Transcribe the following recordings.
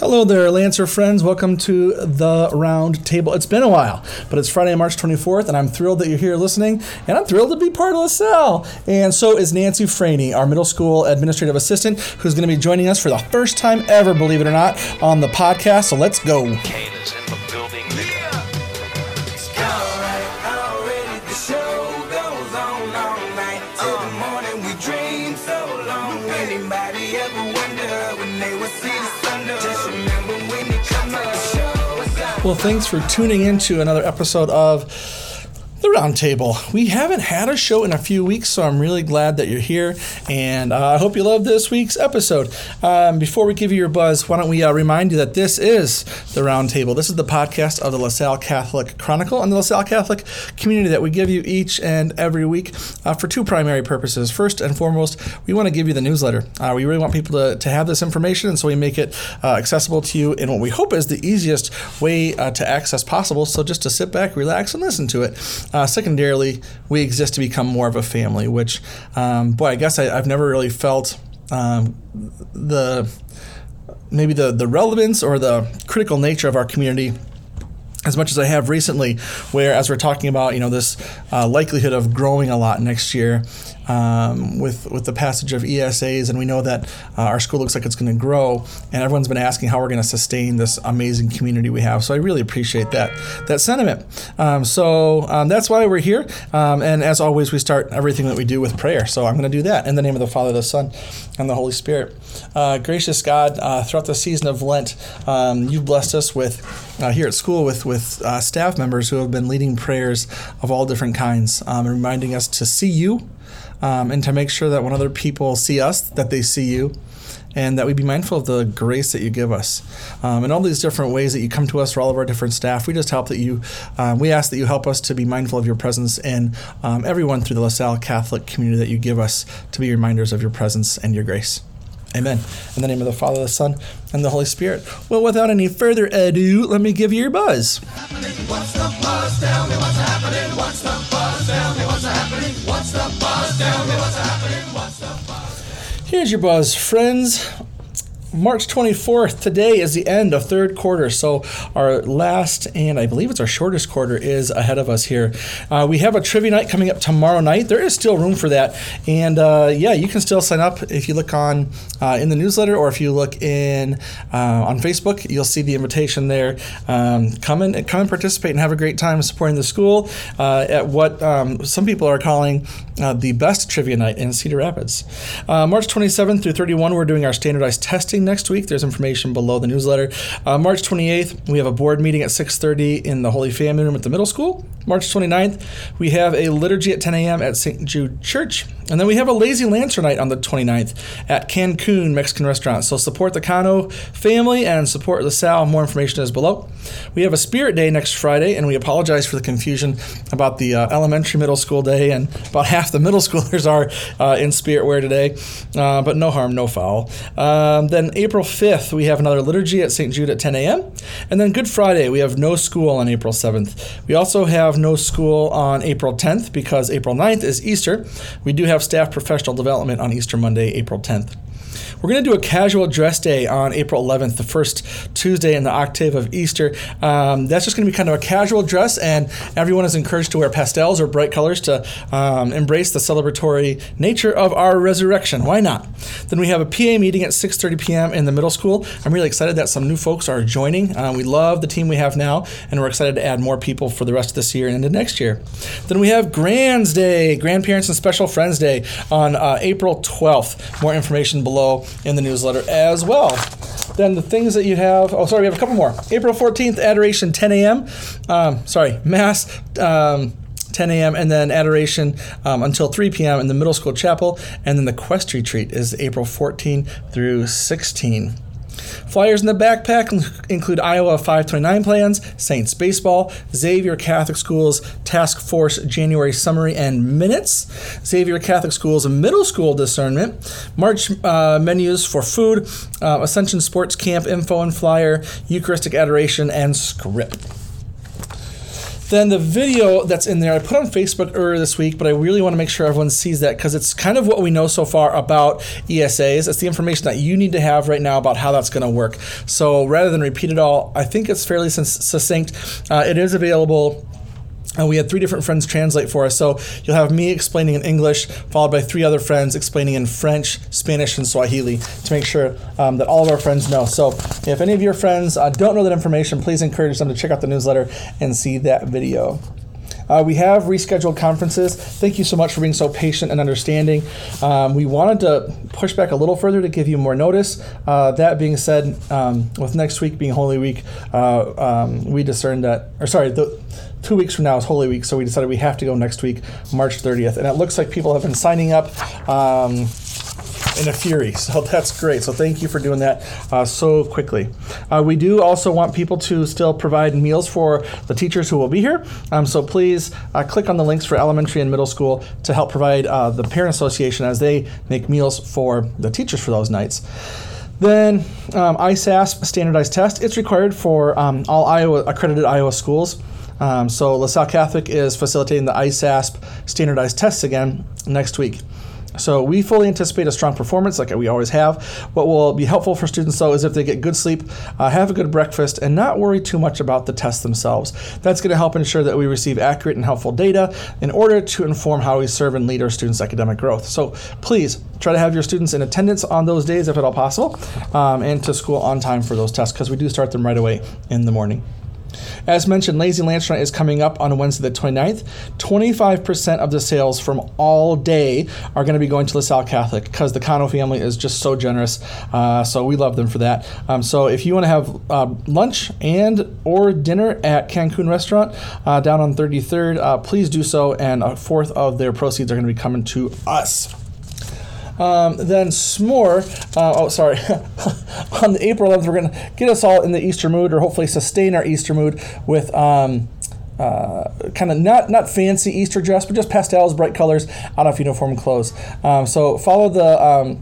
Hello there, Lancer friends. Welcome to the round table. It's been a while, but it's Friday, March 24th, and I'm thrilled that you're here listening, and I'm thrilled to be part of LaSalle. And so is Nancy Franey, our middle school administrative assistant, who's going to be joining us for the first time ever, believe it or not, on the podcast. So let's go. Kane Well, thanks for tuning in to another episode of the Roundtable. We haven't had a show in a few weeks, so I'm really glad that you're here, and uh, I hope you love this week's episode. Um, before we give you your buzz, why don't we uh, remind you that this is the Roundtable. This is the podcast of the LaSalle Catholic Chronicle and the LaSalle Catholic community that we give you each and every week uh, for two primary purposes. First and foremost, we want to give you the newsletter. Uh, we really want people to, to have this information, and so we make it uh, accessible to you in what we hope is the easiest way uh, to access possible. So just to sit back, relax, and listen to it. Uh, secondarily, we exist to become more of a family, which, um, boy, I guess I, I've never really felt um, the maybe the, the relevance or the critical nature of our community as much as I have recently, where as we're talking about, you know, this uh, likelihood of growing a lot next year um, with with the passage of ESAs, and we know that uh, our school looks like it's going to grow, and everyone's been asking how we're going to sustain this amazing community we have. So I really appreciate that that sentiment. Um, so um, that's why we're here, um, and as always, we start everything that we do with prayer. So I'm going to do that in the name of the Father, the Son, and the Holy Spirit. Uh, gracious God, uh, throughout the season of Lent, um, you've blessed us with uh, here at school with with uh, staff members who have been leading prayers of all different kinds, um, and reminding us to see you, um, and to make sure that when other people see us, that they see you. And that we be mindful of the grace that you give us, um, and all these different ways that you come to us for all of our different staff. We just help that you, um, we ask that you help us to be mindful of your presence and um, everyone through the LaSalle Catholic community that you give us to be reminders of your presence and your grace. Amen. In the name of the Father, the Son, and the Holy Spirit. Well, without any further ado, let me give you your buzz. Here's your buzz, friends. March 24th, today is the end of third quarter. So, our last and I believe it's our shortest quarter is ahead of us here. Uh, we have a trivia night coming up tomorrow night. There is still room for that. And uh, yeah, you can still sign up if you look on uh, in the newsletter or if you look in uh, on Facebook, you'll see the invitation there. Um, come, and, come and participate and have a great time supporting the school uh, at what um, some people are calling uh, the best trivia night in Cedar Rapids. March 27th through 31, we're doing our standardized testing next week. There's information below the newsletter. Uh, March 28th, we have a board meeting at 6:30 in the Holy Family Room at the middle school. March 29th, we have a liturgy at 10 a.m. at St. Jude Church. And then we have a Lazy Lancer night on the 29th at Cancun Mexican Restaurant. So support the Cano family and support LaSalle. More information is below. We have a Spirit Day next Friday, and we apologize for the confusion about the uh, elementary middle school day, and about half the middle schoolers are uh, in Spirit wear today. Uh, but no harm, no foul. Um, then April 5th, we have another liturgy at St. Jude at 10 a.m. And then Good Friday, we have no school on April 7th. We also have no school on April 10th because April 9th is Easter. We do have staff professional development on Easter Monday, April 10th. We're going to do a casual dress day on April 11th, the first Tuesday in the octave of Easter. Um, that's just going to be kind of a casual dress, and everyone is encouraged to wear pastels or bright colors to um, embrace the celebratory nature of our resurrection. Why not? Then we have a PA meeting at 6:30 p.m. in the middle school. I'm really excited that some new folks are joining. Uh, we love the team we have now, and we're excited to add more people for the rest of this year and into next year. Then we have Grands Day, Grandparents and Special Friends Day on uh, April 12th. More information below in the newsletter as well. Then the things that you have. Oh, sorry, we have a couple more. April 14th, Adoration, 10 a.m. Um, sorry, Mass. Um, 10 a.m. and then adoration um, until 3 p.m. in the middle school chapel, and then the quest retreat is April 14 through 16. Flyers in the backpack include Iowa 529 plans, Saints baseball, Xavier Catholic Schools Task Force January summary and minutes, Xavier Catholic Schools middle school discernment, March uh, menus for food, uh, Ascension Sports Camp info and flyer, Eucharistic adoration, and script. Then the video that's in there, I put on Facebook earlier this week, but I really want to make sure everyone sees that because it's kind of what we know so far about ESAs. It's the information that you need to have right now about how that's going to work. So rather than repeat it all, I think it's fairly succinct. Uh, it is available. And we had three different friends translate for us. So you'll have me explaining in English, followed by three other friends explaining in French, Spanish, and Swahili to make sure um, that all of our friends know. So if any of your friends uh, don't know that information, please encourage them to check out the newsletter and see that video. Uh, we have rescheduled conferences. Thank you so much for being so patient and understanding. Um, we wanted to push back a little further to give you more notice. Uh, that being said, um, with next week being Holy Week, uh, um, we discerned that, or sorry, the, two weeks from now is Holy Week, so we decided we have to go next week, March 30th. And it looks like people have been signing up. Um, in a fury. So that's great. So thank you for doing that uh, so quickly. Uh, we do also want people to still provide meals for the teachers who will be here. Um, so please uh, click on the links for elementary and middle school to help provide uh, the parent association as they make meals for the teachers for those nights. Then um, ISASP standardized test. It's required for um, all Iowa accredited Iowa schools. Um, so LaSalle Catholic is facilitating the ISASP standardized tests again next week. So we fully anticipate a strong performance, like we always have. What will be helpful for students, though, is if they get good sleep, uh, have a good breakfast, and not worry too much about the tests themselves. That's going to help ensure that we receive accurate and helpful data in order to inform how we serve and lead our students' academic growth. So please try to have your students in attendance on those days, if at all possible, um, and to school on time for those tests, because we do start them right away in the morning. As mentioned, Lazy Lancer is coming up on Wednesday the 29th. 25% of the sales from all day are going to be going to LaSalle Catholic because the Cano family is just so generous. Uh, so we love them for that. Um, so if you want to have uh, lunch and or dinner at Cancun Restaurant uh, down on 33rd, uh, please do so. And a fourth of their proceeds are going to be coming to us. Um, then s'more. Uh, oh, sorry. on the April 11th, we're going to get us all in the Easter mood, or hopefully sustain our Easter mood with. Um, uh, kind of not not fancy Easter dress, but just pastels, bright colors, out of uniform clothes. Um, so follow the um,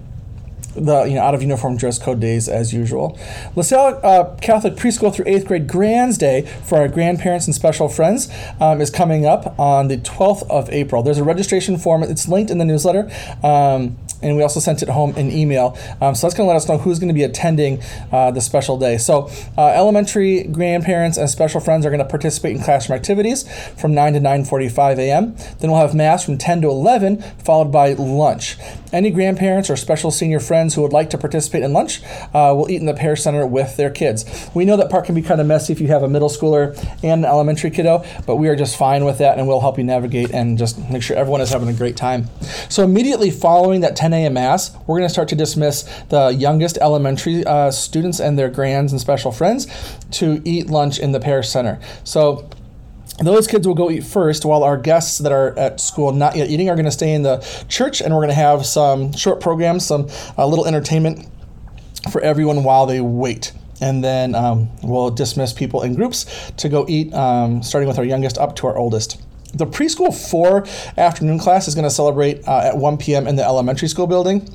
the you know out of uniform dress code days as usual. LaSalle uh, Catholic preschool through eighth grade Grands Day for our grandparents and special friends um, is coming up on the 12th of April. There's a registration form. It's linked in the newsletter. Um, and we also sent it home in email. Um, so that's going to let us know who's going to be attending uh, the special day. So uh, elementary grandparents and special friends are going to participate in classroom activities from 9 to 9:45 a.m. Then we'll have mass from 10 to 11, followed by lunch. Any grandparents or special senior friends who would like to participate in lunch uh, will eat in the parish center with their kids. We know that part can be kind of messy if you have a middle schooler and an elementary kiddo, but we are just fine with that, and we'll help you navigate and just make sure everyone is having a great time. So immediately following that 10 a.m. mass, we're going to start to dismiss the youngest elementary uh, students and their grands and special friends to eat lunch in the parish center. So those kids will go eat first while our guests that are at school not yet eating are going to stay in the church and we're going to have some short programs some uh, little entertainment for everyone while they wait and then um, we'll dismiss people in groups to go eat um, starting with our youngest up to our oldest the preschool 4 afternoon class is going to celebrate uh, at 1 p.m in the elementary school building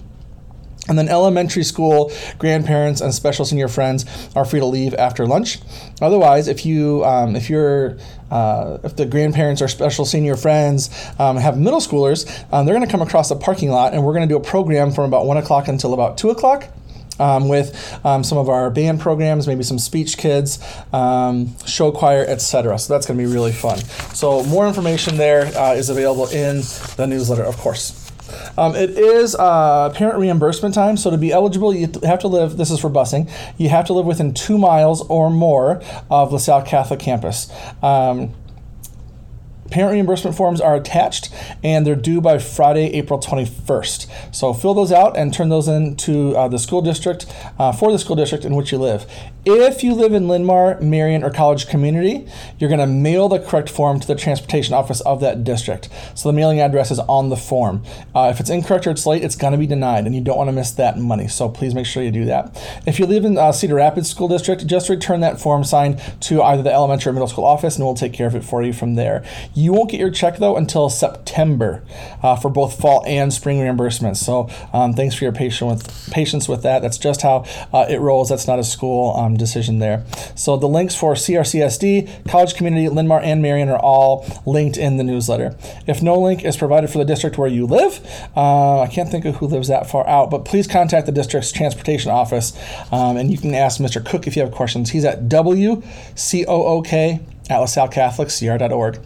and then elementary school grandparents and special senior friends are free to leave after lunch. Otherwise, if you um, if you're uh, if the grandparents or special senior friends um, have middle schoolers, um, they're going to come across the parking lot, and we're going to do a program from about one o'clock until about two o'clock. Um, with um, some of our band programs, maybe some speech kids, um, show choir, etc. So that's going to be really fun. So more information there uh, is available in the newsletter, of course. Um, it is uh, parent reimbursement time. So to be eligible, you have to live. This is for busing. You have to live within two miles or more of LaSalle Catholic campus. Um, Parent reimbursement forms are attached and they're due by Friday, April 21st. So fill those out and turn those in to uh, the school district uh, for the school district in which you live. If you live in Linn-Mar, Marion, or College Community, you're going to mail the correct form to the transportation office of that district. So the mailing address is on the form. Uh, if it's incorrect or it's late, it's going to be denied, and you don't want to miss that money. So please make sure you do that. If you live in uh, Cedar Rapids School District, just return that form signed to either the elementary or middle school office, and we'll take care of it for you from there. You won't get your check though until September uh, for both fall and spring reimbursements. So um, thanks for your patience with patience with that. That's just how uh, it rolls. That's not a school um, decision there. So the links for CRCSD, College Community, Linn-Mar, and Marion are all linked in the newsletter. If no link is provided for the district where you live, uh, I can't think of who lives that far out, but please contact the district's transportation office um, and you can ask Mr. Cook if you have questions. He's at WCOOK at lasallecatholicCR.org.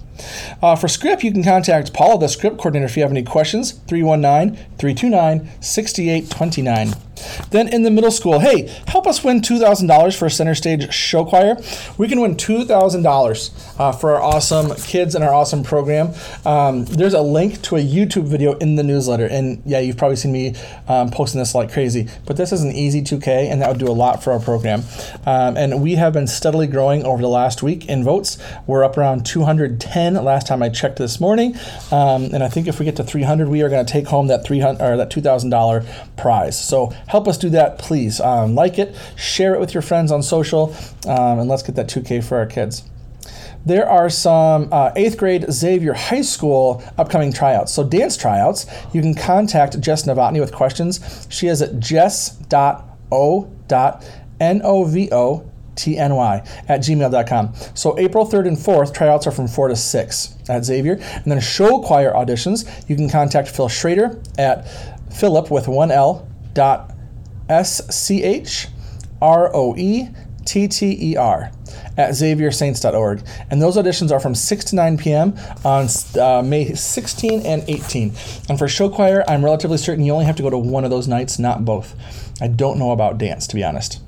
Uh, for script, you can contact Paula, the script coordinator, if you have any questions, 319 329 6829. Then in the middle school, hey, help us win $2,000 for a Center Stage Show Choir. We can win $2,000 uh, for our awesome kids and our awesome program. Um, there's a link to a YouTube video in the newsletter. And yeah, you've probably seen me um, posting this like crazy, but this is an easy 2K, and that would do a lot for our program. Um, and we have been steadily growing over the last week in votes. We're up around 210 last time I checked this morning. Um, and I think if we get to 300, we are going to take home that 300 or that $2,000 prize. So help us do that, please. Um, like it, share it with your friends on social, um, and let's get that 2K for our kids. There are some uh, eighth grade Xavier High School upcoming tryouts. So, dance tryouts, you can contact Jess Novotny with questions. She is at jess.o.novo tny at gmail.com. So April 3rd and 4th, tryouts are from 4 to 6 at Xavier. And then show choir auditions, you can contact Phil Schroetter at philip with one L dot S C H R O E T T E R at xaviersaints.org. And those auditions are from 6 to 9 p.m. on uh, May 16 and 18. And for show choir, I'm relatively certain you only have to go to one of those nights, not both. I don't know about dance, to be honest.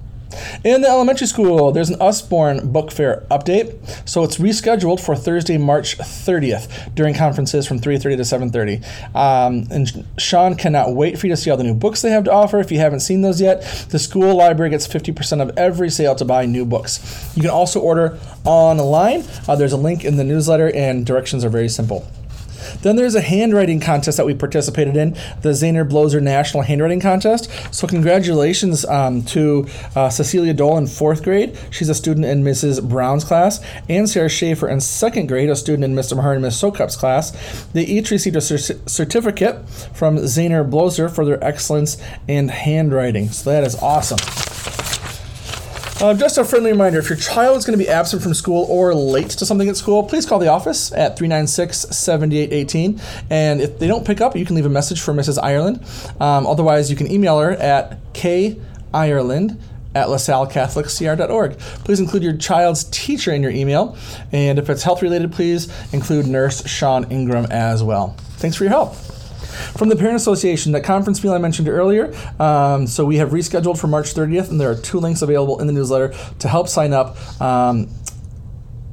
In the elementary school, there's an Usborne Book Fair update. So it's rescheduled for Thursday, March 30th during conferences from 3.30 to 7.30. Um, and Sean cannot wait for you to see all the new books they have to offer. If you haven't seen those yet, the school library gets 50% of every sale to buy new books. You can also order online. Uh, there's a link in the newsletter, and directions are very simple. Then there's a handwriting contest that we participated in, the Zaner-Bloser National Handwriting Contest. So congratulations um, to uh, Cecilia Dole in fourth grade. She's a student in Mrs. Brown's class, and Sarah Schaefer in second grade, a student in Mr. Maher and Miss Sokup's class. They each received a cer- certificate from Zaner-Bloser for their excellence in handwriting. So that is awesome. Uh, just a friendly reminder if your child is going to be absent from school or late to something at school, please call the office at 396 7818. And if they don't pick up, you can leave a message for Mrs. Ireland. Um, otherwise, you can email her at kireland at lasallecatholicCR.org. Please include your child's teacher in your email. And if it's health related, please include nurse Sean Ingram as well. Thanks for your help. From the Parent Association, that conference meal I mentioned earlier. Um, so we have rescheduled for March 30th, and there are two links available in the newsletter to help sign up. Um,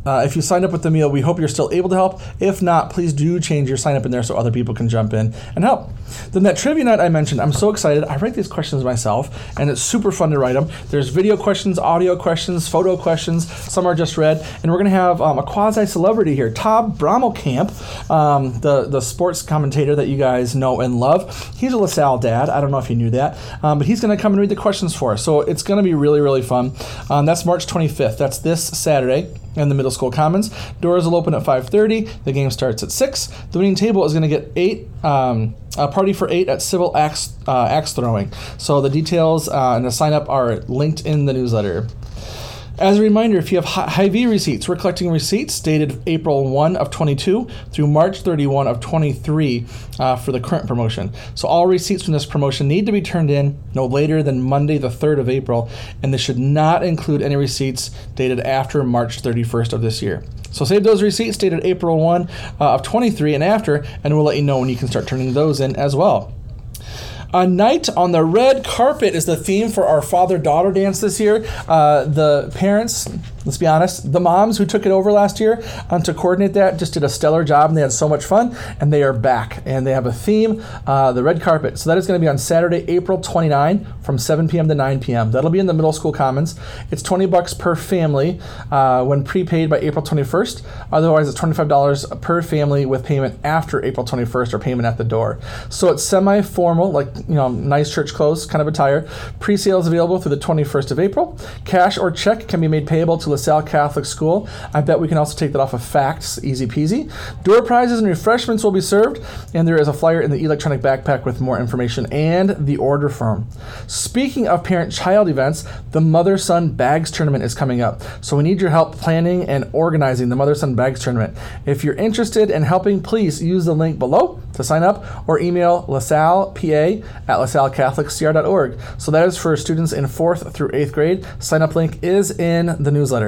uh, if you signed up with the meal, we hope you're still able to help. If not, please do change your sign up in there so other people can jump in and help. Then that trivia night I mentioned, I'm so excited. I write these questions myself, and it's super fun to write them. There's video questions, audio questions, photo questions. Some are just read, and we're gonna have um, a quasi celebrity here, Todd Brommelkamp, um, the the sports commentator that you guys know and love. He's a LaSalle dad. I don't know if you knew that, um, but he's gonna come and read the questions for us. So it's gonna be really really fun. Um, that's March 25th. That's this Saturday in the middle school commons. Doors will open at 5:30. The game starts at six. The winning table is going to get eight. Um, a party for eight at Civil Axe uh, Axe Throwing. So the details uh, and the sign up are linked in the newsletter. As a reminder, if you have Hy-Vee receipts, we're collecting receipts dated April 1 of 22 through March 31 of 23 uh, for the current promotion. So all receipts from this promotion need to be turned in no later than Monday the 3rd of April, and this should not include any receipts dated after March 31st of this year. So save those receipts dated April 1 uh, of 23 and after, and we'll let you know when you can start turning those in as well. A night on the red carpet is the theme for our father daughter dance this year. Uh, the parents, let's be honest, the moms who took it over last year um, to coordinate that just did a stellar job and they had so much fun. And they are back and they have a theme, uh, the red carpet. So that is going to be on Saturday, April 29 from 7 p.m. to 9 p.m. That'll be in the middle school commons. It's 20 bucks per family uh, when prepaid by April 21st. Otherwise, it's $25 per family with payment after April 21st or payment at the door. So it's semi formal, like you know, nice church clothes kind of attire. Pre-sale is available through the 21st of April. Cash or check can be made payable to LaSalle Catholic School. I bet we can also take that off of FACTS, easy peasy. Door prizes and refreshments will be served, and there is a flyer in the electronic backpack with more information and the order form. Speaking of parent-child events, the Mother-Son Bags Tournament is coming up, so we need your help planning and organizing the Mother-Son Bags Tournament. If you're interested in helping, please use the link below to sign up or email lasallepa at lasallecatholicstr.org. So that is for students in fourth through eighth grade. Sign up link is in the newsletter.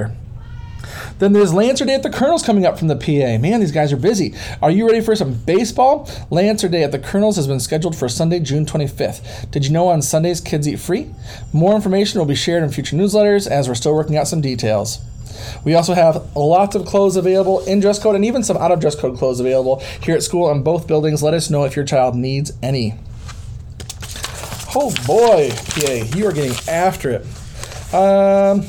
Then there's Lancer Day at the Kernels coming up from the PA. Man, these guys are busy. Are you ready for some baseball? Lancer Day at the Kernels has been scheduled for Sunday, June 25th. Did you know on Sundays kids eat free? More information will be shared in future newsletters as we're still working out some details. We also have lots of clothes available in dress code and even some out of dress code clothes available here at school on both buildings. Let us know if your child needs any. Oh boy, PA, you are getting after it. Um,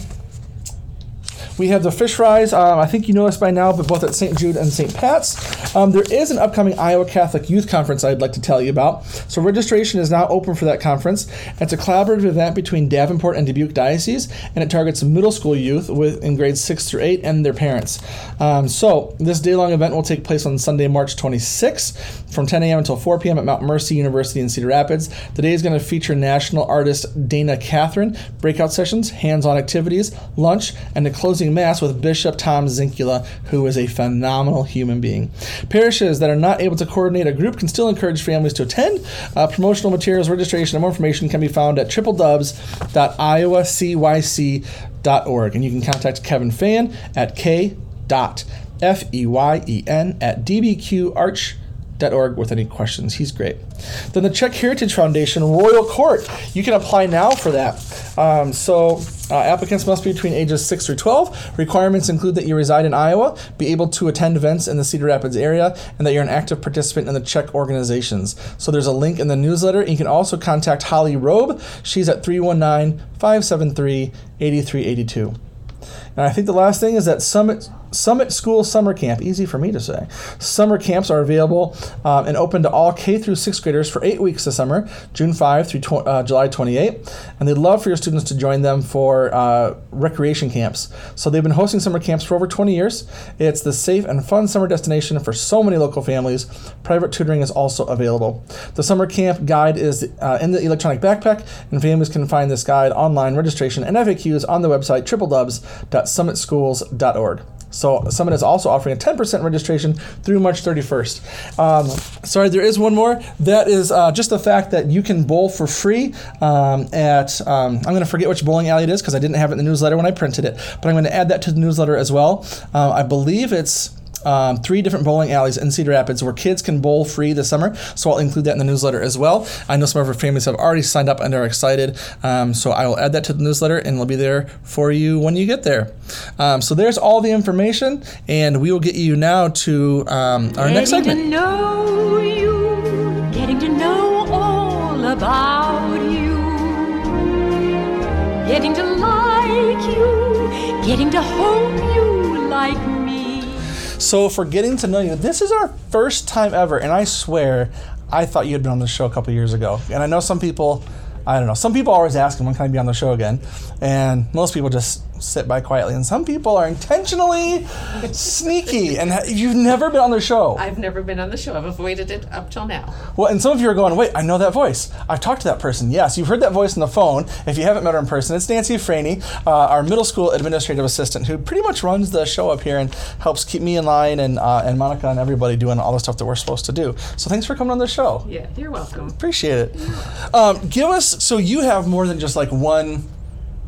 we have the fish fries. Um, I think you know this by now, but both at St. Jude and St. Pat's. Um, there is an upcoming Iowa Catholic Youth Conference I'd like to tell you about. So registration is now open for that conference. It's a collaborative event between Davenport and Dubuque Diocese, and it targets middle school youth with in grades six through eight and their parents. Um, so this day-long event will take place on Sunday, March 26th, from 10 a.m. until 4 p.m. at Mount Mercy University in Cedar Rapids. The day is going to feature national artist Dana Catherine, breakout sessions, hands-on activities, lunch, and the closing mass with Bishop Tom Zinkula, who is a phenomenal human being. Parishes that are not able to coordinate a group can still encourage families to attend. Uh, promotional materials, registration, and more information can be found at tripledubs.iowacyc.org. And you can contact Kevin Feyen at k dot f e y e n at dbqarch org with any questions. He's great. Then the Czech Heritage Foundation Royal Court. You can apply now for that. Um, so uh, applicants must be between ages 6 through 12. Requirements include that you reside in Iowa, be able to attend events in the Cedar Rapids area, and that you're an active participant in the Czech organizations. So there's a link in the newsletter. You can also contact Holly Robe. She's at 319 573 8382. And I think the last thing is that Summit Summit School Summer Camp, easy for me to say. Summer camps are available um, and open to all K through sixth graders for eight weeks this summer, June 5 through tw- uh, July 28. And they'd love for your students to join them for uh, recreation camps. So they've been hosting summer camps for over 20 years. It's the safe and fun summer destination for so many local families. Private tutoring is also available. The summer camp guide is uh, in the electronic backpack, and families can find this guide online, registration, and FAQs on the website tripledubs.summitschools.org. So Summit is also offering a 10% registration through March 31st. Um, sorry, there is one more. That is uh, just the fact that you can bowl for free um, at, um, I'm going to forget which bowling alley it is because I didn't have it in the newsletter when I printed it, but I'm going to add that to the newsletter as well. Um, I believe it's um, three different bowling alleys in Cedar Rapids where kids can bowl free this summer. So I'll include that in the newsletter as well. I know some of our families have already signed up and are excited. Um, so I will add that to the newsletter and it'll be there for you when you get there. Um, so there's all the information, and we will get you now to um, our next Getting segment. to know you, getting to know all about you, getting to like you, getting to hope you like me. So for getting to know you, this is our first time ever, and I swear, I thought you had been on the show a couple years ago. And I know some people, I don't know, some people always ask, when can I be on the show again? And most people just sit by quietly, and some people are intentionally sneaky, and ha- you've never been on the show. I've never been on the show. I've avoided it up till now. Well, and some of you are going, wait, I know that voice. I've talked to that person. Yes, you've heard that voice on the phone. If you haven't met her in person, it's Nancy Franey, uh, our middle school administrative assistant, who pretty much runs the show up here and helps keep me in line and uh, and Monica and everybody doing all the stuff that we're supposed to do. So thanks for coming on the show. Yeah, you're welcome. Appreciate it. Um, give us so you have more than just like one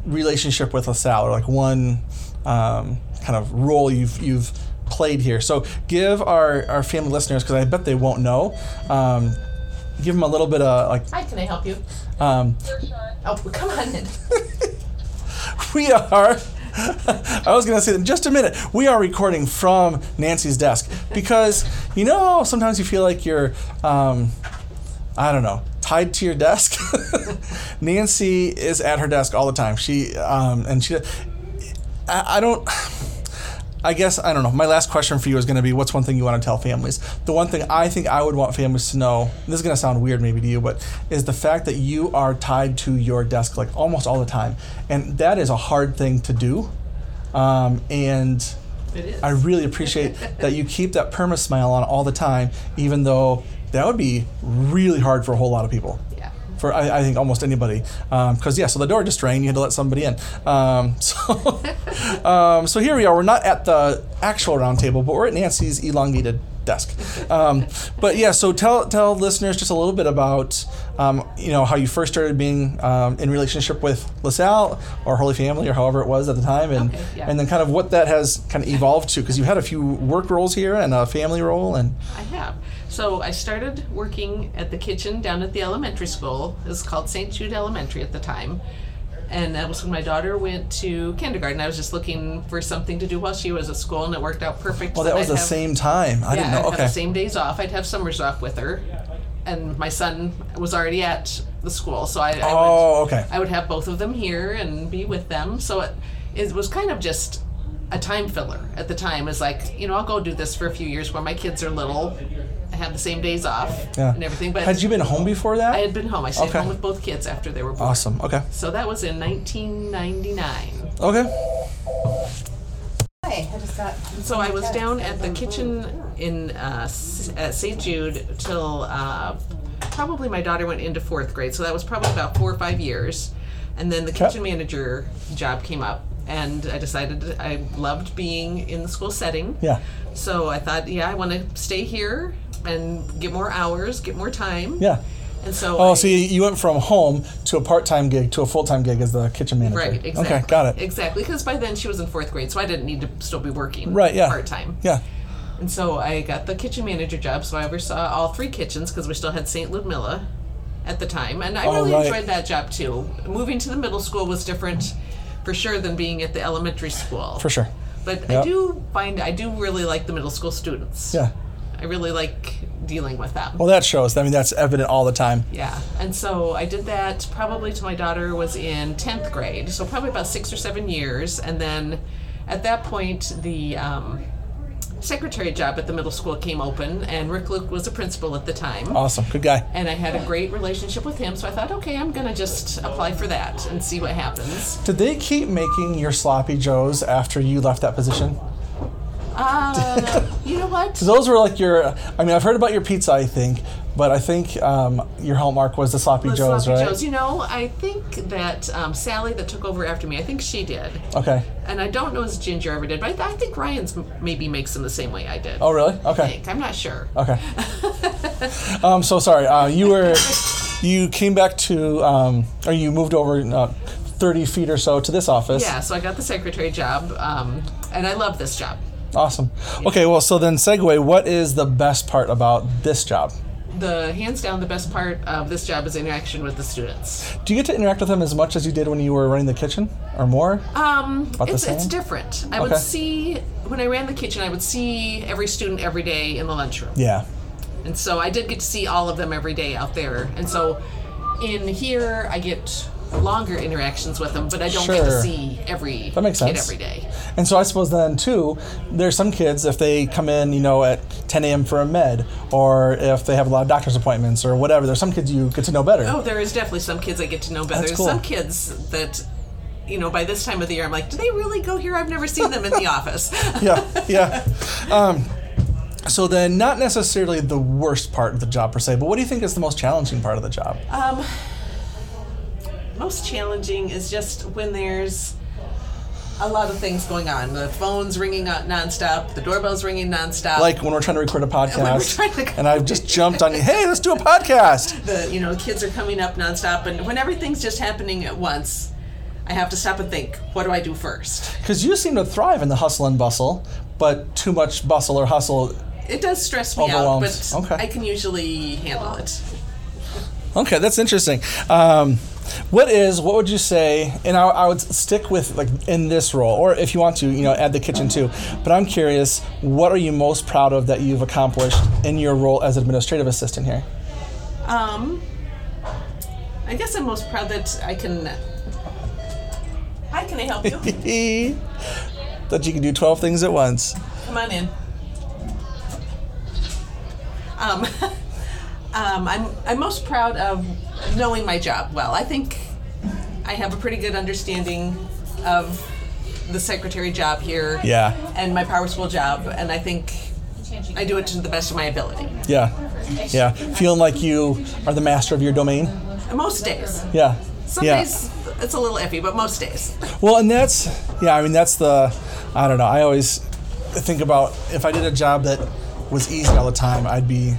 relationship with LaSalle or like one um, kind of role you've you've played here. So give our, our family listeners because I bet they won't know. Um, give them a little bit of like Hi, can I help you? um, Oh, come on in. we are. I was going to say in just a minute. We are recording from Nancy's desk because you know sometimes you feel like you're, um, I don't know, tied to your desk. Nancy is at her desk all the time. She um, and she, I, I don't. I guess I don't know. My last question for you is going to be, what's one thing you want to tell families? The one thing I think I would want families to know. This is going to sound weird maybe to you, but is the fact that you are tied to your desk like almost all the time, and that is a hard thing to do. Um, and It is. I really appreciate that you keep that perma smile on all the time, even though that would be really hard for a whole lot of people. yeah. For I, I think almost anybody, because yeah, so the door just rang. You had to let somebody in. Um, so, um, so here we are. We're not at the actual round table, but we're at Nancy's elongated desk. Um, but yeah, so tell tell listeners just a little bit about um, you know how you first started being um, in relationship with LaSalle or Holy Family or however it was at the time, and Okay, yeah. and then kind of what that has kind of evolved to because you had a few work roles here and a family role and I have. So I started working at the kitchen down at the elementary school. It was called St. Jude Elementary at the time. And that was when my daughter went to kindergarten. I was just looking for something to do while she was at school, and it worked out perfect. well, that was I'd the have- same time. I yeah, didn't know. I'd Okay. have the same days off. I'd have summers off with her, and my son was already at the school, so I, I Oh, would, okay. I would have both of them here and be with them. So it, it was kind of just a time filler at the time. It's like you know I'll go do this for a few years while my kids are little, I have the same days off Yeah. and everything. But Had you been home before that? I had been home. I stayed Okay. home with both kids after they were born. awesome. Okay. So that was in 1999. Okay. Hi, I just got. So I was down at the kitchen in uh, S- at St. Jude till uh, probably my daughter went into fourth grade. So that was probably about four or five years. And then the Okay. kitchen manager job came up, and I decided I loved being in the school setting. Yeah. So I thought, yeah, I want to stay here and get more hours, get more time. Yeah. And so Oh, I, so you, you went from home to a part-time gig to a full-time gig as the kitchen manager. Right, exactly. Okay, got it. Exactly, because by then she was in fourth grade, so I didn't need to still be working Right, yeah. part time. Yeah. And so I got the kitchen manager job, so I oversaw all three kitchens because we still had St. Ludmilla at the time. And I Oh, really right. enjoyed that job too. Moving to the middle school was different for sure than being at the elementary school. For sure. But Yep. I do find I do really like the middle school students. Yeah. I really like dealing with them. Well, that shows. I mean, that's evident all the time. Yeah, and so I did that probably till my daughter was in 10th grade, so probably about six or seven years. And then at that point, the um, secretary job at the middle school came open, and Rick Luke was a principal at the time. Awesome. Good guy. And I had a great relationship with him, so I thought, okay, I'm gonna just apply for that and see what happens. Did they keep making your sloppy joes after you left that position? Uh, you know what? So those were like your. I mean, I've heard about your pizza. I think, but I think um, your hallmark was the sloppy The joes, sloppy right? joes. You know, I think that um, Sally that took over after me, I think she did. Okay. And I don't know as Ginger ever did, but I, th- I think Ryan's m- maybe makes them the same way I did. Oh, really? I Okay. think. I'm not sure. Okay. um, so sorry. Uh, you were, you came back to, um, or you moved over uh, thirty feet or so to this office. Yeah, so I got the secretary job, um, and I love this job. Awesome. Okay. Well, so then segue. What is the best part about this job? The hands down, the best part of this job is interaction with the students. Do you get to interact with them as much as you did when you were running the kitchen, or more? Um, About the it's, it's same? different. I Okay. would see when I ran the kitchen, I would see every student every day in the lunchroom. Yeah. And so I did get to see all of them every day out there. And so in here, I get longer interactions with them, but I don't get Sure. to see every That makes kid sense. every day. And so I suppose then too, there's some kids if they come in, you know, at 10 a.m. for a med, or if they have a lot of doctor's appointments or whatever. There's some kids you get to know better. Oh, there is definitely some kids I get to know better. That's There's cool. some kids that, you know, by this time of the year, I'm like, do they really go here? I've never seen them in the office. yeah, yeah. Um, so then, not necessarily the worst part of the job per se, but what do you think is the most challenging part of the job? Um, most challenging is just when there's a lot of things going on. The phone's ringing out nonstop. The doorbell's ringing nonstop. like when we're trying to record a podcast, to- and I've just jumped on you. Hey, let's do a podcast. the you know kids are coming up nonstop, and when everything's just happening at once, I have to stop and think, what do I do first? Because you seem to thrive in the hustle and bustle, but too much bustle or hustle. It does stress me out, but Okay. I can usually handle it. Okay, that's interesting. Um, what is what would you say? And I, I would stick with like in this role, or if you want to, you know, add the kitchen too. But I'm curious, what are you most proud of that you've accomplished in your role as administrative assistant here? Um, I guess I'm most proud that I can. Hi, can I help you? that you can do 12 things at once. Come on in. Um, um, I'm I'm most proud of knowing my job well. I think I have a pretty good understanding of the secretary job here. Yeah. And my PowerSchool job, and I think I do it to the best of my ability. Yeah. Yeah. Feeling like you are the master of your domain. Most days. Yeah. Some yeah. days it's a little iffy, but most days. Well, and that's yeah. I mean, that's the I don't know. I always think about if I did a job that was easy all the time, I'd be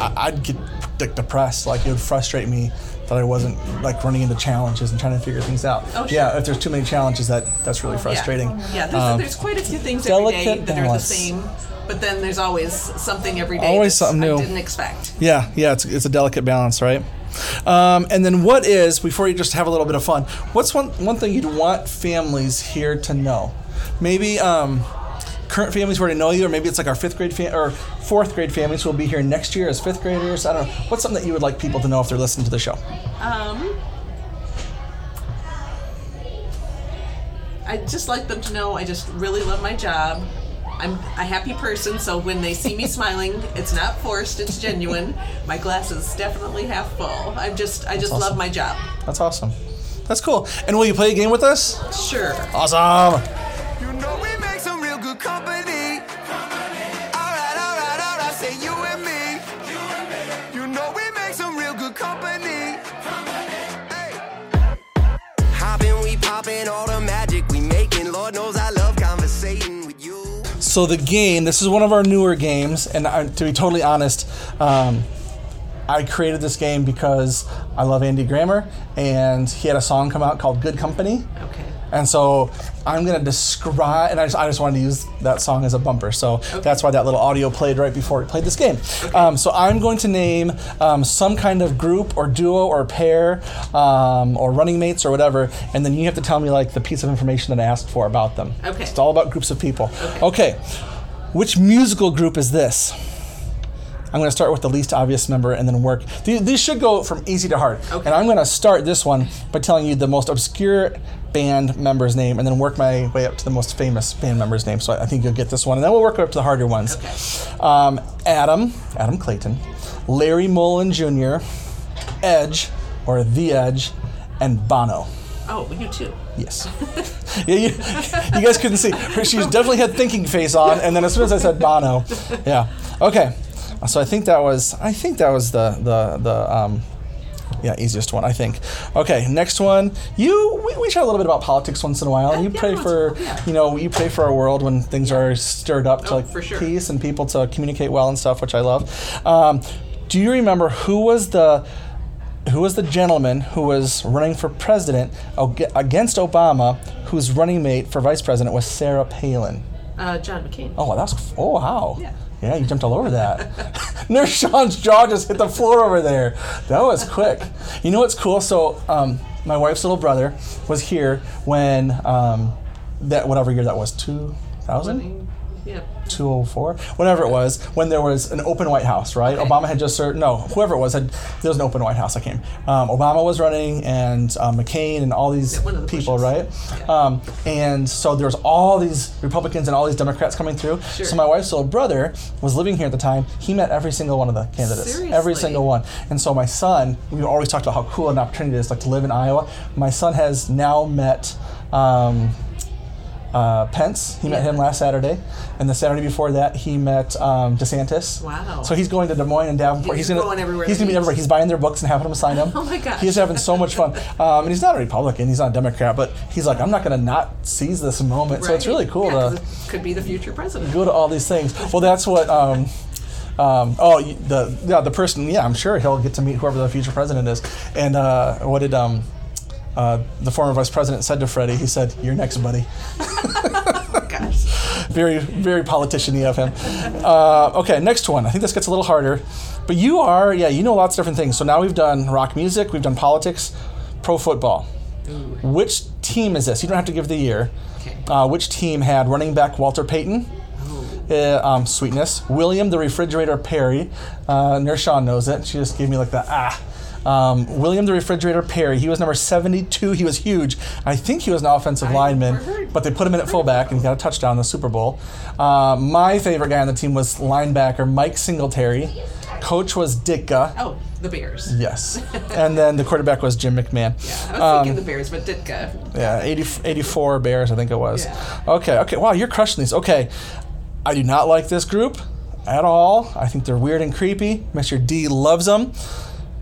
I- I'd get like, depressed. Like it would frustrate me that I wasn't like running into challenges and trying to figure things out. Oh, sure. Yeah, if there's too many challenges, that that's really frustrating. Yeah, yeah there's, Um, there's quite a few things every day that are the same, but then there's always something every day. Always that something new. I didn't expect. Yeah, yeah, it's, it's a delicate balance, right? Um, and then what is before you just have a little bit of fun? What's one one thing you'd want families here to know? Maybe um, current families who already know you, or maybe it's like our fifth grade fam- or fourth grade families who will be here next year as fifth graders. I don't know. What's something that you would like people to know if they're listening to the show? Um, I just like them to know I just really love my job. I'm a happy person, so when they see me smiling, it's not forced; it's genuine. My glass is definitely half full. I'm just, I just love my job. That's awesome. That's cool. And will you play a game with us? Sure. Awesome. So the game, this is one of our newer games, and I, to be totally honest, um, I created this game because I love Andy Grammer, and he had a song come out called "Good Company," Okay. and so I'm gonna describe, and I just, I just wanted to use that song as a bumper, so that's why that little audio played right before we played this game. Um, so I'm going to name um, some kind of group or duo or pair um, or running mates or whatever, and then you have to tell me like the piece of information that I asked for about them. Okay. It's all about groups of people. Okay. Which musical group is this? I'm going to start with the least obvious member and then work. These, these should go from easy to hard. Okay. And I'm going to start this one by telling you the most obscure band member's name and then work my way up to the most famous band member's name. So I think you'll get this one. And then we'll work up to the harder ones. Um, Adam, Adam Clayton, Larry Mullen Jr., Edge, or The Edge, and Bono. Oh, you too. Yes. yeah, you, you guys couldn't see. She's definitely had thinking face on, and then as soon as I said Bono, yeah. Okay. So I think that was I think that was the the the um, yeah easiest one I think. Okay, next one. You we, we chat a little bit about politics once in a while. You yeah, pray for yeah. you know you pray for our world when things are stirred up to Oh, like for sure. peace and people to communicate well and stuff, which I love. Um, do you remember who was the who was the gentleman who was running for president against Obama, whose running mate for vice president was Sarah Palin? Uh, John McCain. Oh, that's oh wow. Yeah. Yeah, you jumped all over that. Nurse Sean's jaw just hit the floor over there. That was quick. You know what's cool? So, um, my wife's little brother was here when um, that whatever year that was, 2000? 204, whatever it was, when there was an open White House, right? Okay. Obama had just served, no, whoever it was had, there was an open White House, I came. Um, Obama was running and uh, McCain and all these yeah, the people, pushes. right? Yeah. Um, and so there was all these Republicans and all these Democrats coming through. Sure. So my wife's little brother was living here at the time. He met every single one of the candidates, Seriously? every single one. And so my son, we always talked about how cool an opportunity it is like to live in Iowa. My son has now met, um, uh, Pence. He met him last Saturday, and the Saturday before that, he met um, DeSantis. Wow. So he's going to Des Moines and Davenport. He's gonna going everywhere He's gonna be everywhere. He's buying their books and having them sign them. Oh my gosh. He's having so much fun. Um, and he's not a Republican. He's not a Democrat, but he's like, I'm not going to not seize this moment. So it's really cool Yeah, to could be the future president. go to all these things. Well, that's what. Um, um, oh, the yeah, the person. Yeah, I'm sure he'll get to meet whoever the future president is. And uh, what did um, uh, the former vice president said to Freddie? He said, "You're next, buddy." Oh gosh. very very politician-y of him. Uh, okay, next one. I think this gets a little harder, but you are yeah you know lots of different things. So now we've done rock music, we've done politics, pro football. Which team is this? You don't have to give the year. Okay. Uh, which team had running back Walter Payton? Uh, um, sweetness. William the refrigerator Perry. Uh, Sean knows it. She just gave me like the ah. Um, William the refrigerator Perry. He was number 72. He was huge. I think he was an offensive I lineman. but they put him in at fullback and he got a touchdown in the Super Bowl. Uh, my favorite guy on the team was linebacker Mike Singletary. Coach was Ditka. Oh, the Bears. Yes. and then the quarterback was Jim McMahon. Yeah, I was Um, thinking the Bears, but Ditka. Yeah, 80, 84 Bears, I think it was. Yeah. Okay, okay. Wow, you're crushing these. Okay. I do not like this group at all. I think they're weird and creepy. Mr. D loves them.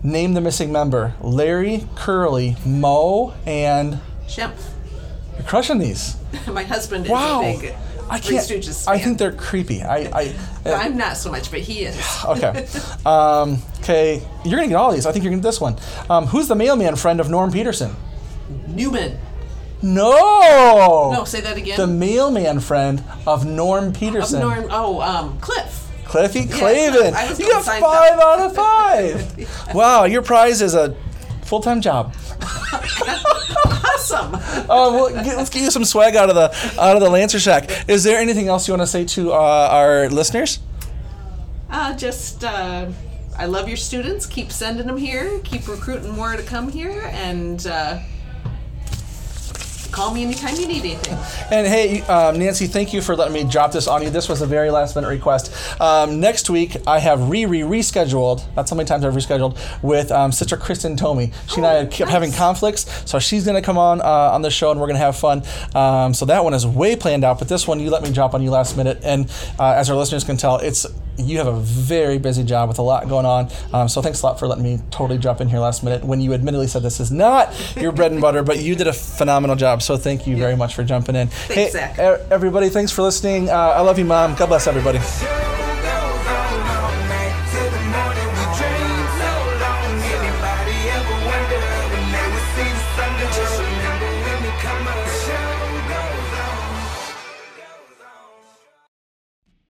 Name the missing member Larry, Curly, Moe, and Shemp. you're crushing these. My husband is Wow. a big I can't. I think they're creepy. I. I I'm not so much, but he is. okay. Um, okay. You're gonna get all these. I think you're gonna get this one. Um, who's the mailman friend of Norm Peterson? Newman. No. No, say that again. The mailman friend of Norm Peterson. Of. Norm, oh, um, Cliff. Cliffy Clavin. Was you got five out of five. wow, your prize is a full-time job. Awesome. Uh, well, get, let's get you some swag out of the out of the Lancer Shack. Is there anything else you want to say to uh, our listeners? Uh, just, uh, I love your students. Keep sending them here. Keep recruiting more to come here. And uh, call me anytime you need anything. And hey, um, Nancy, thank you for letting me drop this on you. This was a very last minute request. Um, next week, I have re re rescheduled. That's how many times I've rescheduled with um, Sister Kristen Tomey. She and I Oh, kept having conflicts, so she's going to come on uh, on the show and we're going to have fun. Um, so that one is way planned out, but this one you let me drop on you last minute. And uh, as our listeners can tell, it's you have a very busy job with a lot going on. Um, so thanks a lot for letting me totally drop in here last minute when you admittedly said this is not your bread and butter, but you did a phenomenal job. So thank you very much for jumping in. hey, Zach. everybody, thanks for listening. Uh, I love you, Mom. God bless everybody.